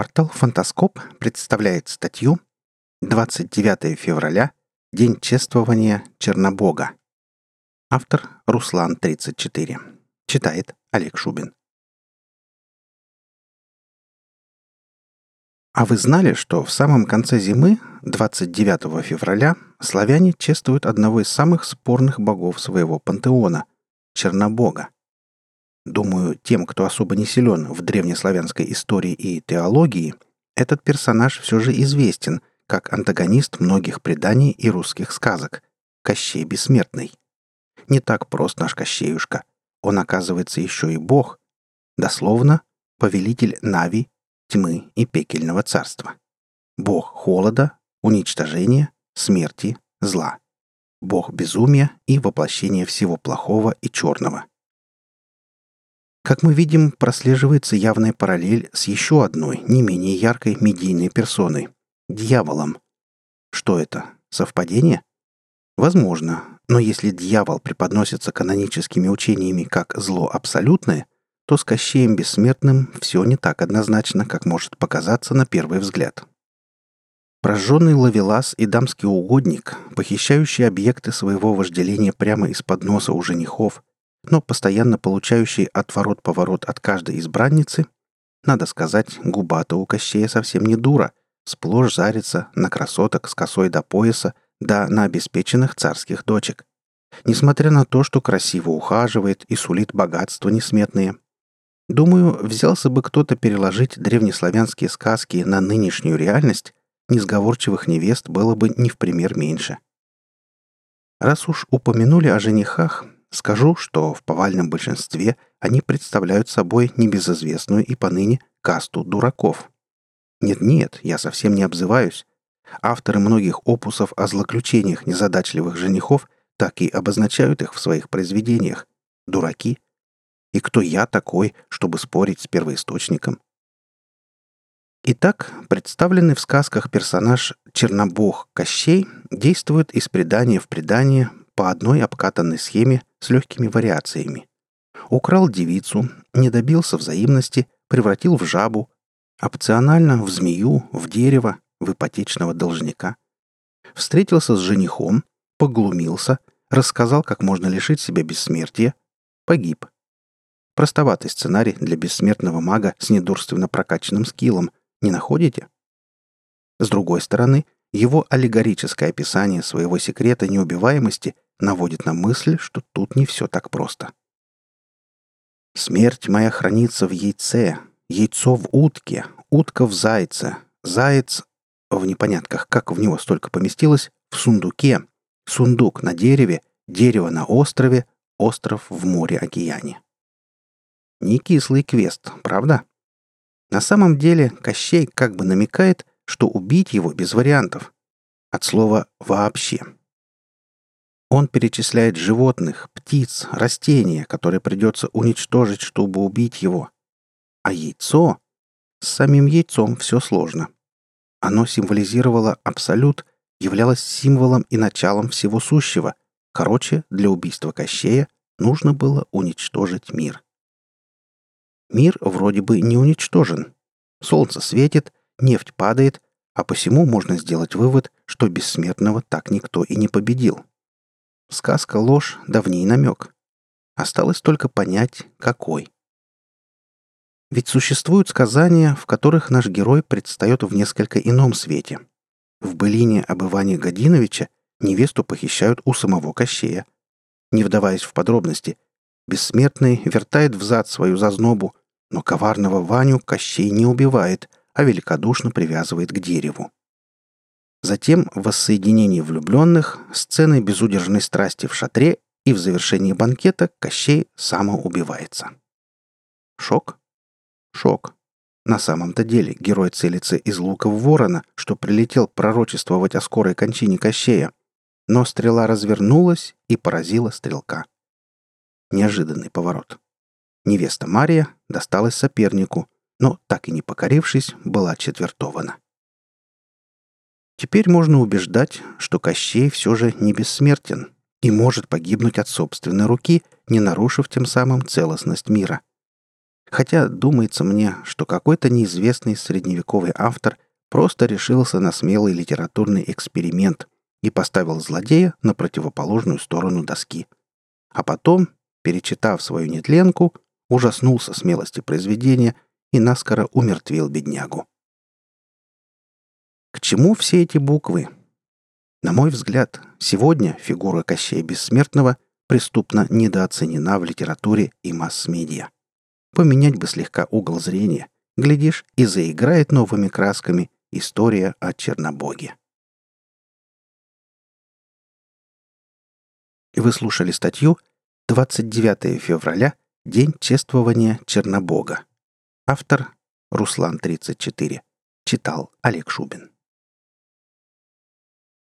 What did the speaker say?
Портал «Фантаскоп» представляет статью «29 февраля. День чествования Чернобога». Автор Руслан 34. Читает Олег Шубин. А вы знали, что в самом конце зимы, 29 февраля, славяне чествуют одного из самых спорных богов своего пантеона – Чернобога – Думаю, тем, кто особо не силен в древнеславянской истории и теологии, этот персонаж все же известен как антагонист многих преданий и русских сказок – Кощей Бессмертный. Не так прост наш Кощеюшка. Он, оказывается, еще и бог. Дословно, повелитель Нави, тьмы и пекельного царства. Бог холода, уничтожения, смерти, зла. Бог безумия и воплощения всего плохого и черного. Как мы видим, прослеживается явная параллель с еще одной, не менее яркой медийной персоной – дьяволом. Что это? Совпадение? Возможно, но если дьявол преподносится каноническими учениями как зло абсолютное, то с Кощеем Бессмертным все не так однозначно, как может показаться на первый взгляд. Прожженный ловелас и дамский угодник, похищающий объекты своего вожделения прямо из-под носа у женихов – но постоянно получающий отворот-поворот от каждой избранницы, надо сказать, губа-то у Кощея совсем не дура, сплошь зарится на красоток с косой до пояса, да на обеспеченных царских дочек. Несмотря на то, что красиво ухаживает и сулит богатства несметные. Думаю, взялся бы кто-то переложить древнеславянские сказки на нынешнюю реальность, несговорчивых невест было бы не в пример меньше. Раз уж упомянули о женихах, Скажу, что в повальном большинстве они представляют собой небезызвестную и поныне касту дураков. Нет-нет, я совсем не обзываюсь. Авторы многих опусов о злоключениях незадачливых женихов так и обозначают их в своих произведениях. Дураки. И кто я такой, чтобы спорить с первоисточником? Итак, представленный в сказках персонаж Чернобог Кощей действует из предания в предание по одной обкатанной схеме с легкими вариациями. Украл девицу, не добился взаимности, превратил в жабу, опционально в змею, в дерево, в ипотечного должника. Встретился с женихом, поглумился, рассказал, как можно лишить себя бессмертия, погиб. Простоватый сценарий для бессмертного мага с недурственно прокачанным скиллом, не находите? С другой стороны, его аллегорическое описание своего секрета неубиваемости наводит на мысль, что тут не все так просто. «Смерть моя хранится в яйце, яйцо в утке, утка в зайце, заяц...» В непонятках, как в него столько поместилось, в сундуке, сундук на дереве, дерево на острове, остров в море-океане. Не кислый квест, правда? На самом деле Кощей как бы намекает, что убить его без вариантов. От слова «вообще». Он перечисляет животных, птиц, растения, которые придется уничтожить, чтобы убить его. А яйцо? С самим яйцом все сложно. Оно символизировало абсолют, являлось символом и началом всего сущего. Короче, для убийства Кощея нужно было уничтожить мир. Мир вроде бы не уничтожен. Солнце светит, нефть падает, а посему можно сделать вывод, что бессмертного так никто и не победил. Сказка ложь, давний намек. Осталось только понять, какой. Ведь существуют сказания, в которых наш герой предстает в несколько ином свете. В былине об Иване Годиновиче невесту похищают у самого Кощея. Не вдаваясь в подробности, бессмертный вертает взад свою зазнобу, но коварного Ваню Кощей не убивает, а великодушно привязывает к дереву. Затем воссоединение влюбленных, сцены безудержной страсти в шатре и в завершении банкета Кощей самоубивается. Шок? Шок. На самом-то деле герой целится из лука в ворона, что прилетел пророчествовать о скорой кончине Кощея. Но стрела развернулась и поразила стрелка. Неожиданный поворот. Невеста Мария досталась сопернику, но, так и не покорившись, была четвертована. Теперь можно убеждать, что Кощей все же не бессмертен и может погибнуть от собственной руки, не нарушив тем самым целостность мира. Хотя думается мне, что какой-то неизвестный средневековый автор просто решился на смелый литературный эксперимент и поставил злодея на противоположную сторону доски. А потом, перечитав свою нетленку, ужаснулся смелости произведения и наскоро умертвил беднягу. К чему все эти буквы? На мой взгляд, сегодня фигура Кощея Бессмертного преступно недооценена в литературе и масс-медиа. Поменять бы слегка угол зрения. Глядишь, и заиграет новыми красками история о Чернобоге. Вы слушали статью «29 февраля. День чествования Чернобога». Автор Руслан 34. Читал Олег Шубин.